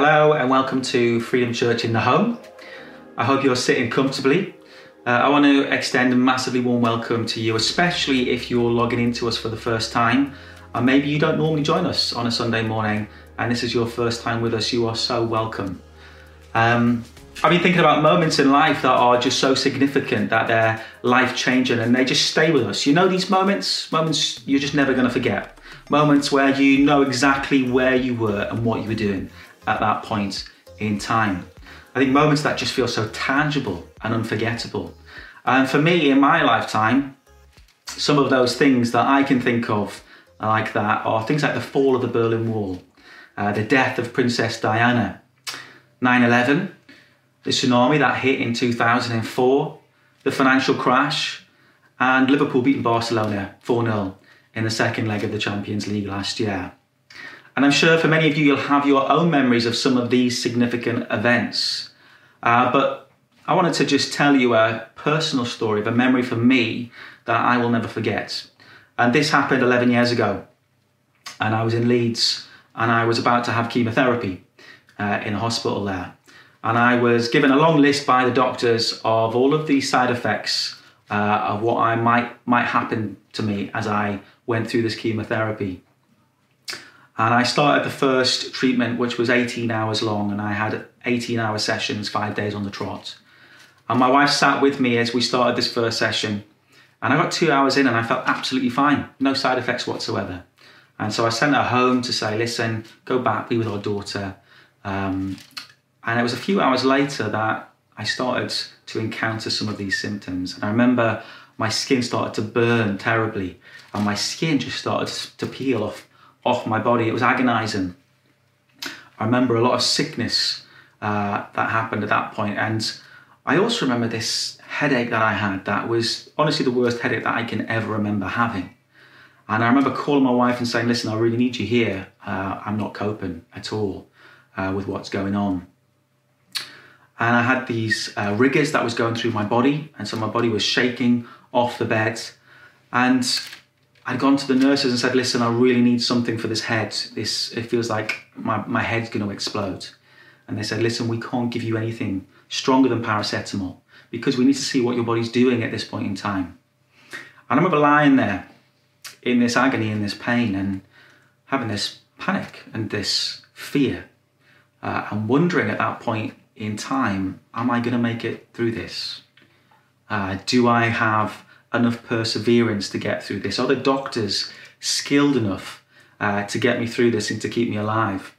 Hello and welcome to Freedom Church in the Home. I hope you're sitting comfortably. Uh, I want to extend a massively warm welcome to you, especially if you're logging into us for the first time. And maybe you don't normally join us on a Sunday morning and this is your first time with us. You are so welcome. Um, I've been thinking about moments in life that are just so significant that they're life changing and they just stay with us. You know, these moments, moments you're just never going to forget. Moments where you know exactly where you were and what you were doing at that point in time. I think moments that just feel so tangible and unforgettable. And for me, in my lifetime, some of those things that I can think of like that are things like the fall of the Berlin Wall, uh, the death of Princess Diana, 9 11, the tsunami that hit in 2004, the financial crash, and Liverpool beating Barcelona 4 0 in the second leg of the Champions League last year. And I'm sure for many of you, you'll have your own memories of some of these significant events. Uh, but I wanted to just tell you a personal story of a memory for me that I will never forget. And this happened 11 years ago. And I was in Leeds and I was about to have chemotherapy uh, in a hospital there and I was given a long list by the doctors of all of the side effects uh, of what I might might happen to me as I went through this chemotherapy. And I started the first treatment, which was 18 hours long, and I had 18 hour sessions, five days on the trot. And my wife sat with me as we started this first session. And I got two hours in and I felt absolutely fine, no side effects whatsoever. And so I sent her home to say, listen, go back, be with our daughter. Um, and it was a few hours later that I started to encounter some of these symptoms. And I remember my skin started to burn terribly, and my skin just started to peel off, off my body. It was agonizing. I remember a lot of sickness uh, that happened at that point. And I also remember this headache that I had that was honestly the worst headache that I can ever remember having. And I remember calling my wife and saying, Listen, I really need you here. Uh, I'm not coping at all uh, with what's going on and I had these uh, rigors that was going through my body, and so my body was shaking off the bed. And I'd gone to the nurses and said, "Listen, I really need something for this head. This it feels like my my head's going to explode." And they said, "Listen, we can't give you anything stronger than paracetamol because we need to see what your body's doing at this point in time." And I remember lying there in this agony, in this pain, and having this panic and this fear, uh, and wondering at that point in time, am I going to make it through this? Uh, do I have enough perseverance to get through this? Are the doctors skilled enough uh, to get me through this and to keep me alive?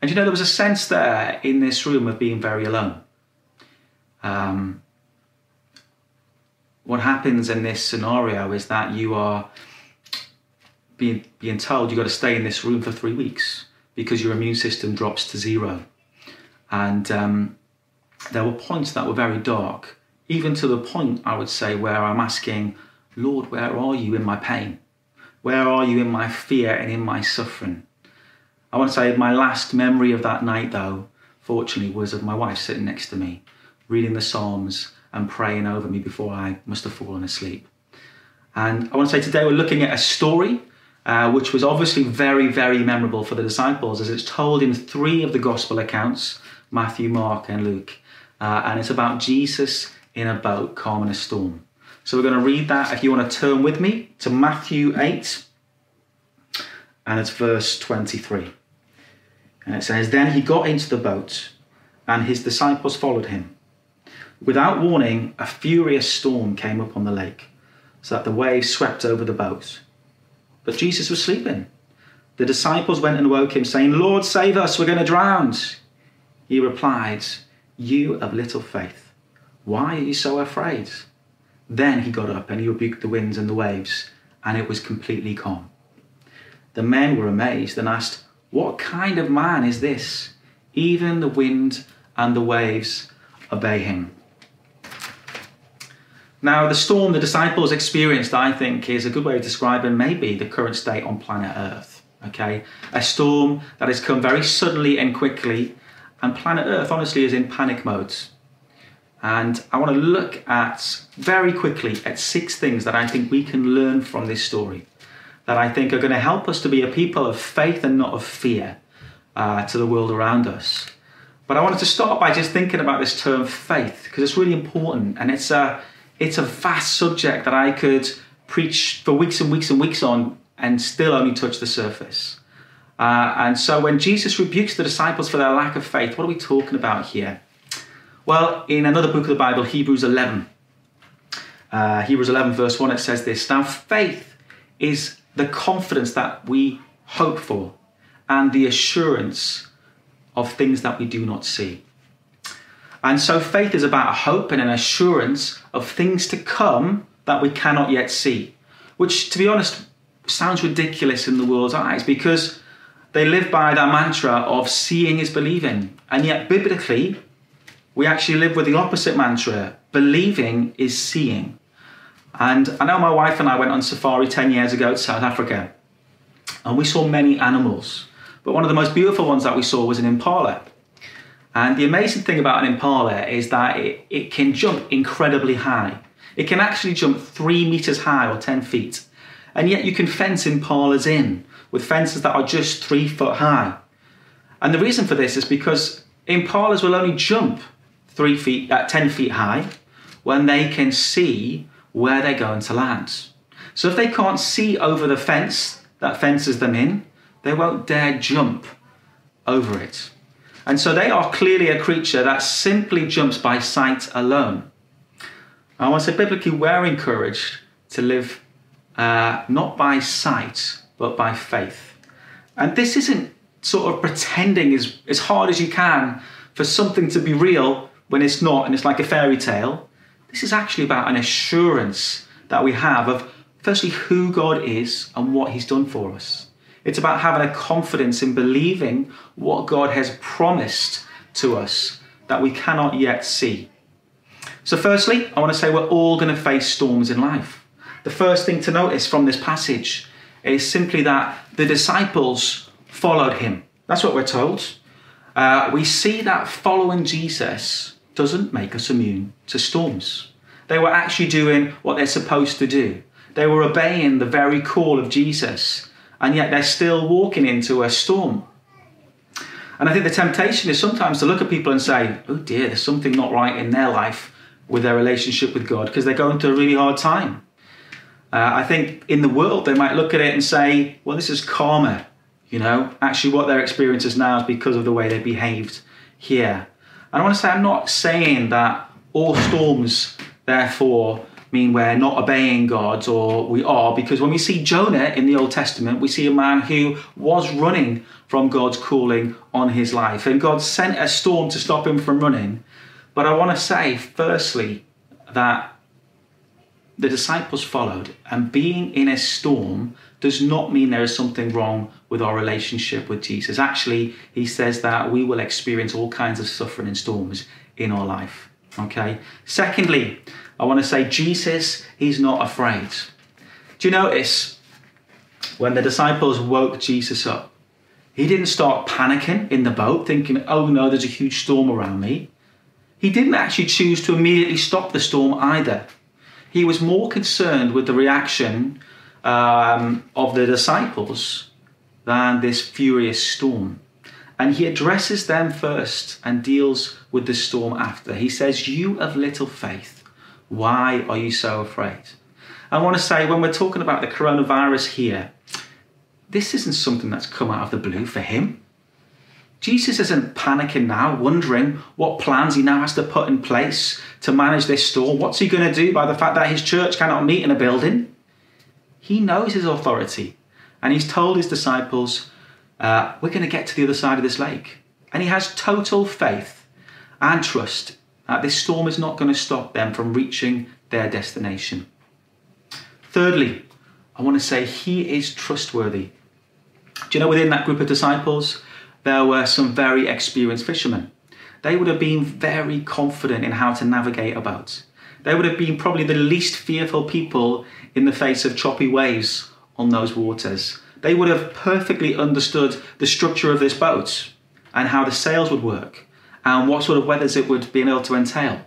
And you know, there was a sense there in this room of being very alone. Um, what happens in this scenario is that you are being, being told you've got to stay in this room for three weeks because your immune system drops to zero. And um, there were points that were very dark, even to the point, I would say, where I'm asking, Lord, where are you in my pain? Where are you in my fear and in my suffering? I want to say my last memory of that night, though, fortunately, was of my wife sitting next to me, reading the Psalms and praying over me before I must have fallen asleep. And I want to say today we're looking at a story uh, which was obviously very, very memorable for the disciples as it's told in three of the gospel accounts Matthew, Mark, and Luke uh, and it's about Jesus in a boat calming a storm. So we're going to read that if you want to turn with me to Matthew 8, and it's verse 23. And it says, Then he got into the boat, and his disciples followed him. Without warning, a furious storm came up on the lake, so that the waves swept over the boat. But Jesus was sleeping. The disciples went and woke him, saying, Lord, save us, we're going to drown. He replied, you of little faith, why are you so afraid? Then he got up and he rebuked the winds and the waves, and it was completely calm. The men were amazed and asked, What kind of man is this? Even the wind and the waves obey him. Now, the storm the disciples experienced, I think, is a good way of describing maybe the current state on planet Earth. Okay? A storm that has come very suddenly and quickly and planet Earth, honestly, is in panic mode. And I want to look at very quickly at six things that I think we can learn from this story that I think are going to help us to be a people of faith and not of fear uh, to the world around us. But I wanted to start by just thinking about this term faith because it's really important and it's a it's a vast subject that I could preach for weeks and weeks and weeks on and still only touch the surface. Uh, and so when Jesus rebukes the disciples for their lack of faith, what are we talking about here? Well, in another book of the Bible, Hebrews 11, uh, Hebrews 11, verse 1, it says this Now, faith is the confidence that we hope for and the assurance of things that we do not see. And so faith is about a hope and an assurance of things to come that we cannot yet see, which, to be honest, sounds ridiculous in the world's eyes because they live by that mantra of seeing is believing. And yet, biblically, we actually live with the opposite mantra believing is seeing. And I know my wife and I went on safari 10 years ago to South Africa, and we saw many animals. But one of the most beautiful ones that we saw was an impala. And the amazing thing about an impala is that it, it can jump incredibly high. It can actually jump three meters high or 10 feet. And yet you can fence impalas in with fences that are just three foot high. And the reason for this is because impalas will only jump three feet, uh, 10 feet high when they can see where they're going to land. So if they can't see over the fence that fences them in, they won't dare jump over it. And so they are clearly a creature that simply jumps by sight alone. I want to say biblically, we're encouraged to live uh, not by sight, but by faith. And this isn't sort of pretending as, as hard as you can for something to be real when it's not and it's like a fairy tale. This is actually about an assurance that we have of, firstly, who God is and what He's done for us. It's about having a confidence in believing what God has promised to us that we cannot yet see. So, firstly, I want to say we're all going to face storms in life. The first thing to notice from this passage is simply that the disciples followed him. That's what we're told. Uh, we see that following Jesus doesn't make us immune to storms. They were actually doing what they're supposed to do. They were obeying the very call of Jesus and yet they're still walking into a storm. And I think the temptation is sometimes to look at people and say, oh dear, there's something not right in their life with their relationship with God because they're going through a really hard time. Uh, I think in the world they might look at it and say, well, this is karma. You know, actually, what their experience is now is because of the way they behaved here. And I want to say, I'm not saying that all storms, therefore, mean we're not obeying God or we are, because when we see Jonah in the Old Testament, we see a man who was running from God's calling on his life. And God sent a storm to stop him from running. But I want to say, firstly, that the disciples followed, and being in a storm does not mean there is something wrong with our relationship with Jesus. Actually, he says that we will experience all kinds of suffering and storms in our life. Okay. Secondly, I want to say Jesus, he's not afraid. Do you notice when the disciples woke Jesus up? He didn't start panicking in the boat, thinking, oh no, there's a huge storm around me. He didn't actually choose to immediately stop the storm either. He was more concerned with the reaction um, of the disciples than this furious storm. And he addresses them first and deals with the storm after. He says, You of little faith. Why are you so afraid? I want to say, when we're talking about the coronavirus here, this isn't something that's come out of the blue for him. Jesus isn't panicking now, wondering what plans he now has to put in place to manage this storm. What's he going to do by the fact that his church cannot meet in a building? He knows his authority, and he's told his disciples, uh, We're going to get to the other side of this lake. And he has total faith and trust that this storm is not going to stop them from reaching their destination. Thirdly, I want to say he is trustworthy. Do you know within that group of disciples, there were some very experienced fishermen. They would have been very confident in how to navigate about. They would have been probably the least fearful people in the face of choppy waves on those waters. They would have perfectly understood the structure of this boat and how the sails would work and what sort of weathers it would be able to entail.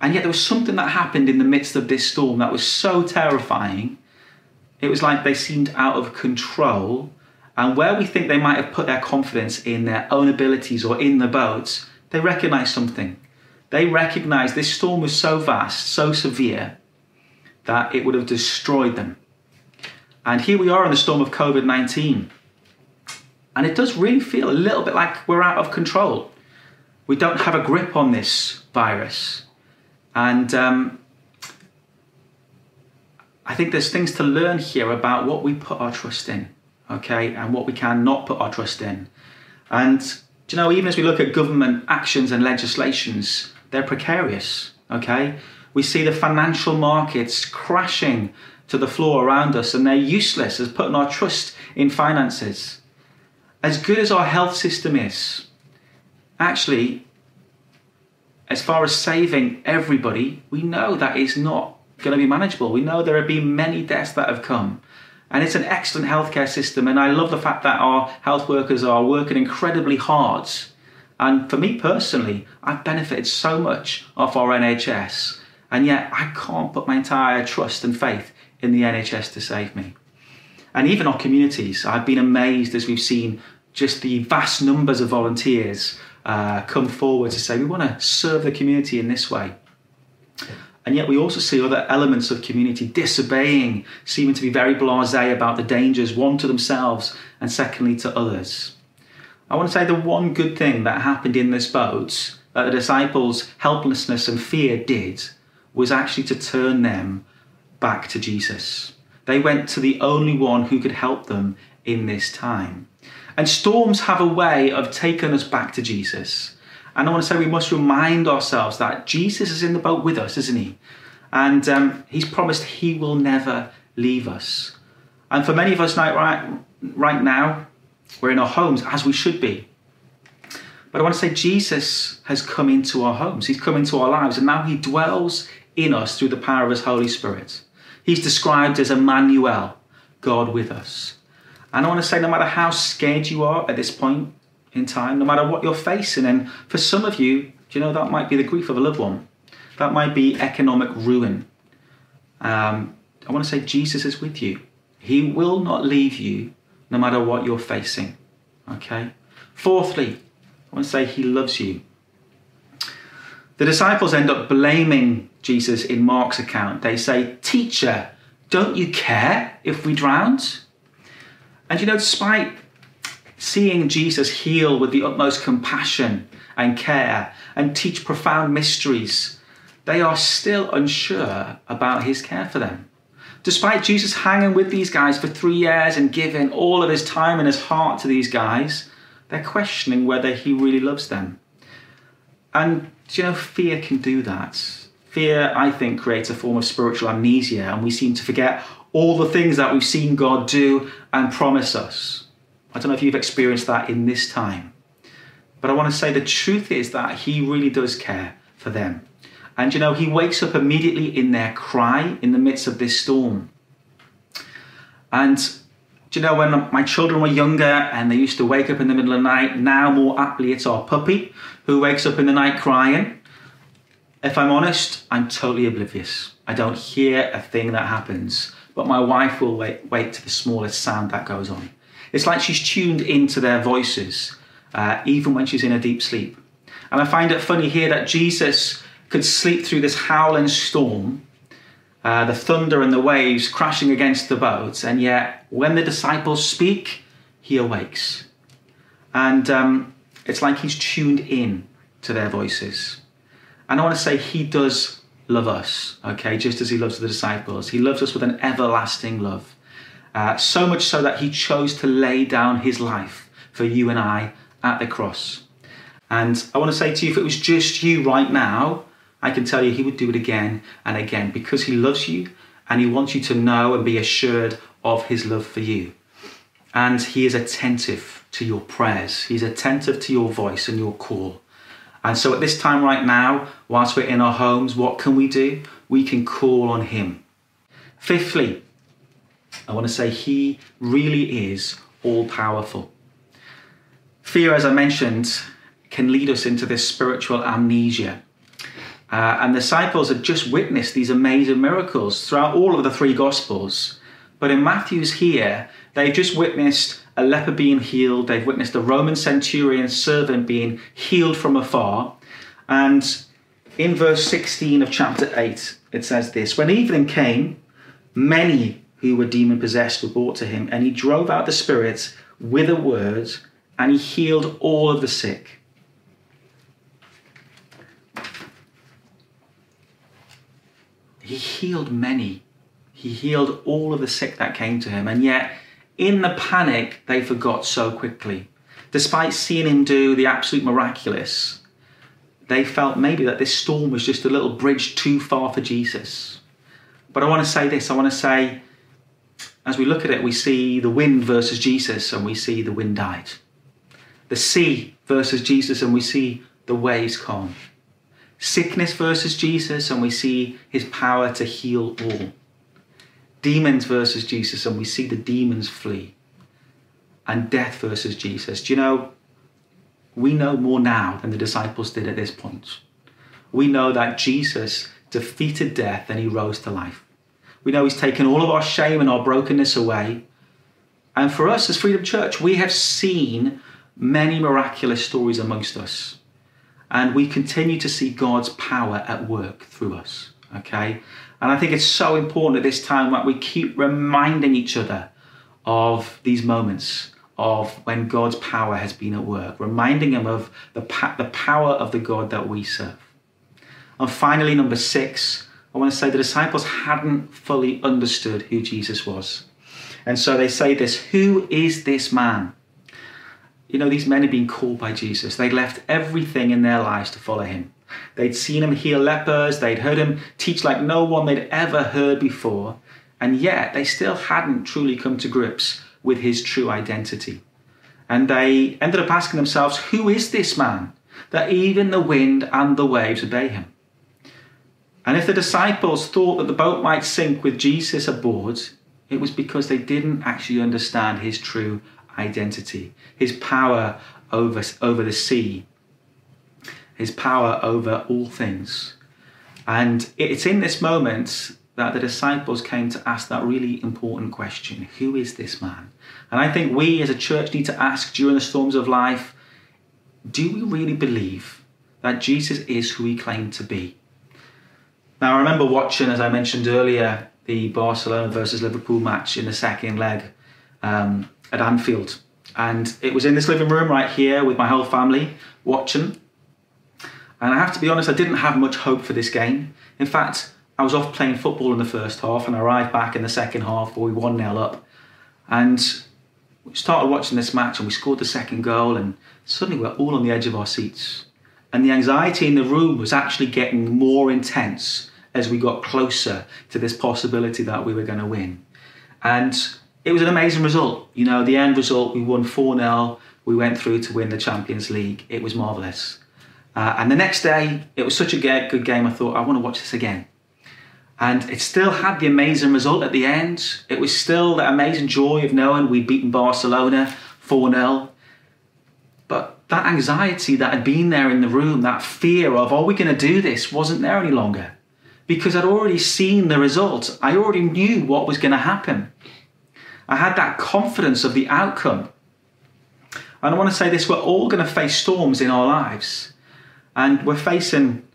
And yet there was something that happened in the midst of this storm that was so terrifying. It was like they seemed out of control. And where we think they might have put their confidence in their own abilities or in the boats, they recognized something. They recognized this storm was so vast, so severe, that it would have destroyed them. And here we are in the storm of COVID 19. And it does really feel a little bit like we're out of control. We don't have a grip on this virus. And um, I think there's things to learn here about what we put our trust in, okay, and what we can not put our trust in. And, you know, even as we look at government actions and legislations, they're precarious, okay? We see the financial markets crashing to the floor around us and they're useless as putting our trust in finances. As good as our health system is, actually, as far as saving everybody, we know that is not going to be manageable. We know there have been many deaths that have come. And it's an excellent healthcare system. And I love the fact that our health workers are working incredibly hard. And for me personally, I've benefited so much off our NHS. And yet I can't put my entire trust and faith in the NHS to save me. And even our communities, I've been amazed as we've seen just the vast numbers of volunteers uh, come forward to say, we want to serve the community in this way. And yet we also see other elements of community disobeying, seeming to be very blasé about the dangers, one to themselves and secondly to others. I want to say the one good thing that happened in this boat that the disciples' helplessness and fear did was actually to turn them back to Jesus. They went to the only one who could help them in this time. And storms have a way of taking us back to Jesus. And I want to say we must remind ourselves that Jesus is in the boat with us, isn't he? And um, he's promised he will never leave us. And for many of us right, right now, we're in our homes as we should be. But I want to say Jesus has come into our homes. He's come into our lives and now he dwells in us through the power of his Holy Spirit. He's described as Emmanuel, God with us. And I want to say, no matter how scared you are at this point in time, no matter what you're facing, and for some of you, do you know, that might be the grief of a loved one, that might be economic ruin. Um, I want to say, Jesus is with you. He will not leave you no matter what you're facing. Okay? Fourthly, I want to say, He loves you. The disciples end up blaming Jesus in Mark's account. They say, Teacher, don't you care if we drowned? And you know, despite seeing Jesus heal with the utmost compassion and care and teach profound mysteries, they are still unsure about his care for them. Despite Jesus hanging with these guys for three years and giving all of his time and his heart to these guys, they're questioning whether he really loves them. And you know, fear can do that. Fear, I think, creates a form of spiritual amnesia, and we seem to forget all the things that we've seen God do and promise us. I don't know if you've experienced that in this time, but I want to say the truth is that He really does care for them. And you know, He wakes up immediately in their cry in the midst of this storm. And you know, when my children were younger and they used to wake up in the middle of the night, now more aptly it's our puppy who wakes up in the night crying. If I'm honest, I'm totally oblivious. I don't hear a thing that happens, but my wife will wait, wait to the smallest sound that goes on. It's like she's tuned into their voices, uh, even when she's in a deep sleep. And I find it funny here that Jesus could sleep through this howling storm, uh, the thunder and the waves crashing against the boat, and yet when the disciples speak, he awakes. And um, it's like he's tuned in to their voices. And I want to say he does love us, okay, just as he loves the disciples. He loves us with an everlasting love. Uh, so much so that he chose to lay down his life for you and I at the cross. And I want to say to you, if it was just you right now, I can tell you he would do it again and again because he loves you and he wants you to know and be assured of his love for you. And he is attentive to your prayers. He's attentive to your voice and your call. And so at this time right now, whilst we're in our homes, what can we do? We can call on Him. Fifthly, I want to say He really is all powerful. Fear, as I mentioned, can lead us into this spiritual amnesia. Uh, and the disciples had just witnessed these amazing miracles throughout all of the three Gospels. But in Matthew's here, they've just witnessed a leper being healed, they've witnessed a Roman centurion servant being healed from afar. And in verse 16 of chapter 8, it says this When evening came, many who were demon possessed were brought to him, and he drove out the spirits with a word, and he healed all of the sick. He healed many. He healed all of the sick that came to him, and yet in the panic, they forgot so quickly. Despite seeing him do the absolute miraculous, they felt maybe that this storm was just a little bridge too far for Jesus. But I want to say this I want to say, as we look at it, we see the wind versus Jesus and we see the wind died. The sea versus Jesus and we see the waves calm. Sickness versus Jesus and we see his power to heal all. Demons versus Jesus and we see the demons flee. And death versus Jesus. Do you know, we know more now than the disciples did at this point. We know that Jesus defeated death and he rose to life. We know He's taken all of our shame and our brokenness away. And for us as Freedom Church, we have seen many miraculous stories amongst us. And we continue to see God's power at work through us. Okay? And I think it's so important at this time that we keep reminding each other of these moments of when God's power has been at work, reminding them of the, the power of the God that we serve. And finally, number six, I want to say the disciples hadn't fully understood who Jesus was. And so they say this Who is this man? You know, these men had been called by Jesus. They'd left everything in their lives to follow him. They'd seen him heal lepers, they'd heard him teach like no one they'd ever heard before, and yet they still hadn't truly come to grips with his true identity. And they ended up asking themselves, Who is this man that even the wind and the waves obey him? And if the disciples thought that the boat might sink with Jesus aboard, it was because they didn't actually understand his true identity, his power over, over the sea, his power over all things. And it's in this moment that the disciples came to ask that really important question Who is this man? And I think we as a church need to ask during the storms of life do we really believe that Jesus is who he claimed to be? Now, I remember watching, as I mentioned earlier, the Barcelona versus Liverpool match in the second leg um, at Anfield. And it was in this living room right here with my whole family watching. And I have to be honest, I didn't have much hope for this game. In fact, I was off playing football in the first half and I arrived back in the second half where we 1 0 up. And we started watching this match and we scored the second goal, and suddenly we're all on the edge of our seats. And the anxiety in the room was actually getting more intense as we got closer to this possibility that we were going to win. And it was an amazing result. You know, the end result, we won 4 0. We went through to win the Champions League. It was marvellous. Uh, and the next day, it was such a good game, I thought, I want to watch this again. And it still had the amazing result at the end. It was still that amazing joy of knowing we'd beaten Barcelona 4 0. But that anxiety that had been there in the room, that fear of, are we going to do this, wasn't there any longer because I'd already seen the result. I already knew what was going to happen. I had that confidence of the outcome. And I want to say this we're all going to face storms in our lives. And we're facing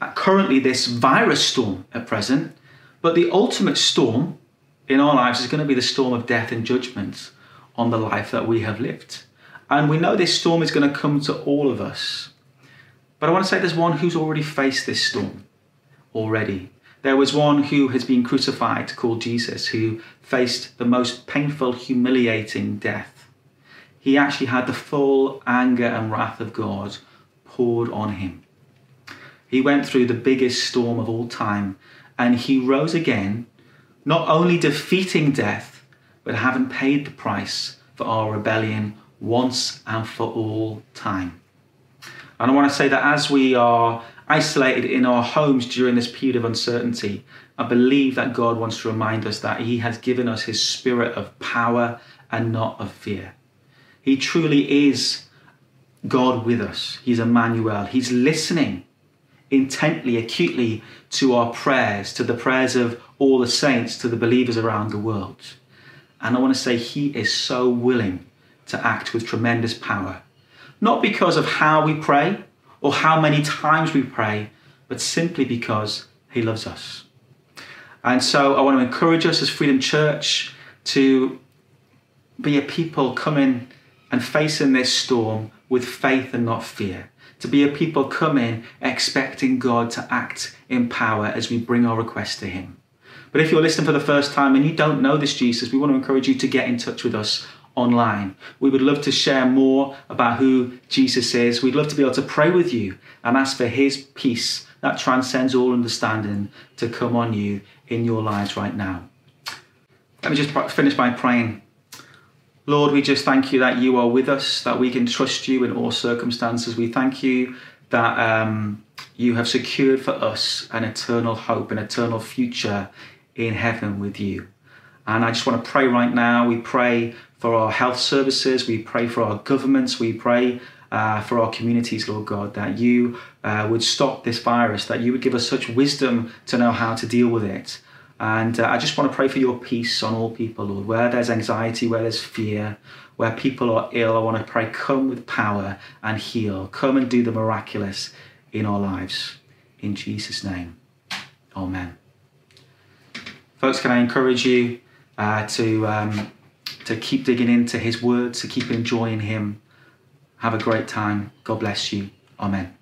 uh, currently this virus storm at present. But the ultimate storm in our lives is going to be the storm of death and judgment on the life that we have lived. And we know this storm is going to come to all of us. But I want to say there's one who's already faced this storm already. There was one who has been crucified called Jesus who faced the most painful, humiliating death. He actually had the full anger and wrath of God poured on him. He went through the biggest storm of all time and he rose again, not only defeating death, but having paid the price for our rebellion once and for all time. And I want to say that as we are isolated in our homes during this period of uncertainty, I believe that God wants to remind us that He has given us His spirit of power and not of fear. He truly is God with us. He's Emmanuel. He's listening intently, acutely to our prayers, to the prayers of all the saints, to the believers around the world. And I want to say, He is so willing to act with tremendous power. Not because of how we pray or how many times we pray, but simply because He loves us. And so I want to encourage us as Freedom Church to be a people coming and facing this storm with faith and not fear. To be a people coming expecting God to act in power as we bring our requests to Him. But if you're listening for the first time and you don't know this Jesus, we want to encourage you to get in touch with us online. We would love to share more about who Jesus is. We'd love to be able to pray with you and ask for His peace that transcends all understanding to come on you in your lives right now. Let me just finish by praying. Lord, we just thank you that you are with us, that we can trust you in all circumstances. We thank you that um, you have secured for us an eternal hope, an eternal future in heaven with you. And I just want to pray right now. We pray for our health services, we pray for our governments, we pray uh, for our communities, Lord God, that you uh, would stop this virus, that you would give us such wisdom to know how to deal with it. And uh, I just want to pray for your peace on all people, Lord. Where there's anxiety, where there's fear, where people are ill, I want to pray, come with power and heal. Come and do the miraculous in our lives. In Jesus' name, Amen. Folks, can I encourage you uh, to, um, to keep digging into His Word, to keep enjoying Him? Have a great time. God bless you. Amen.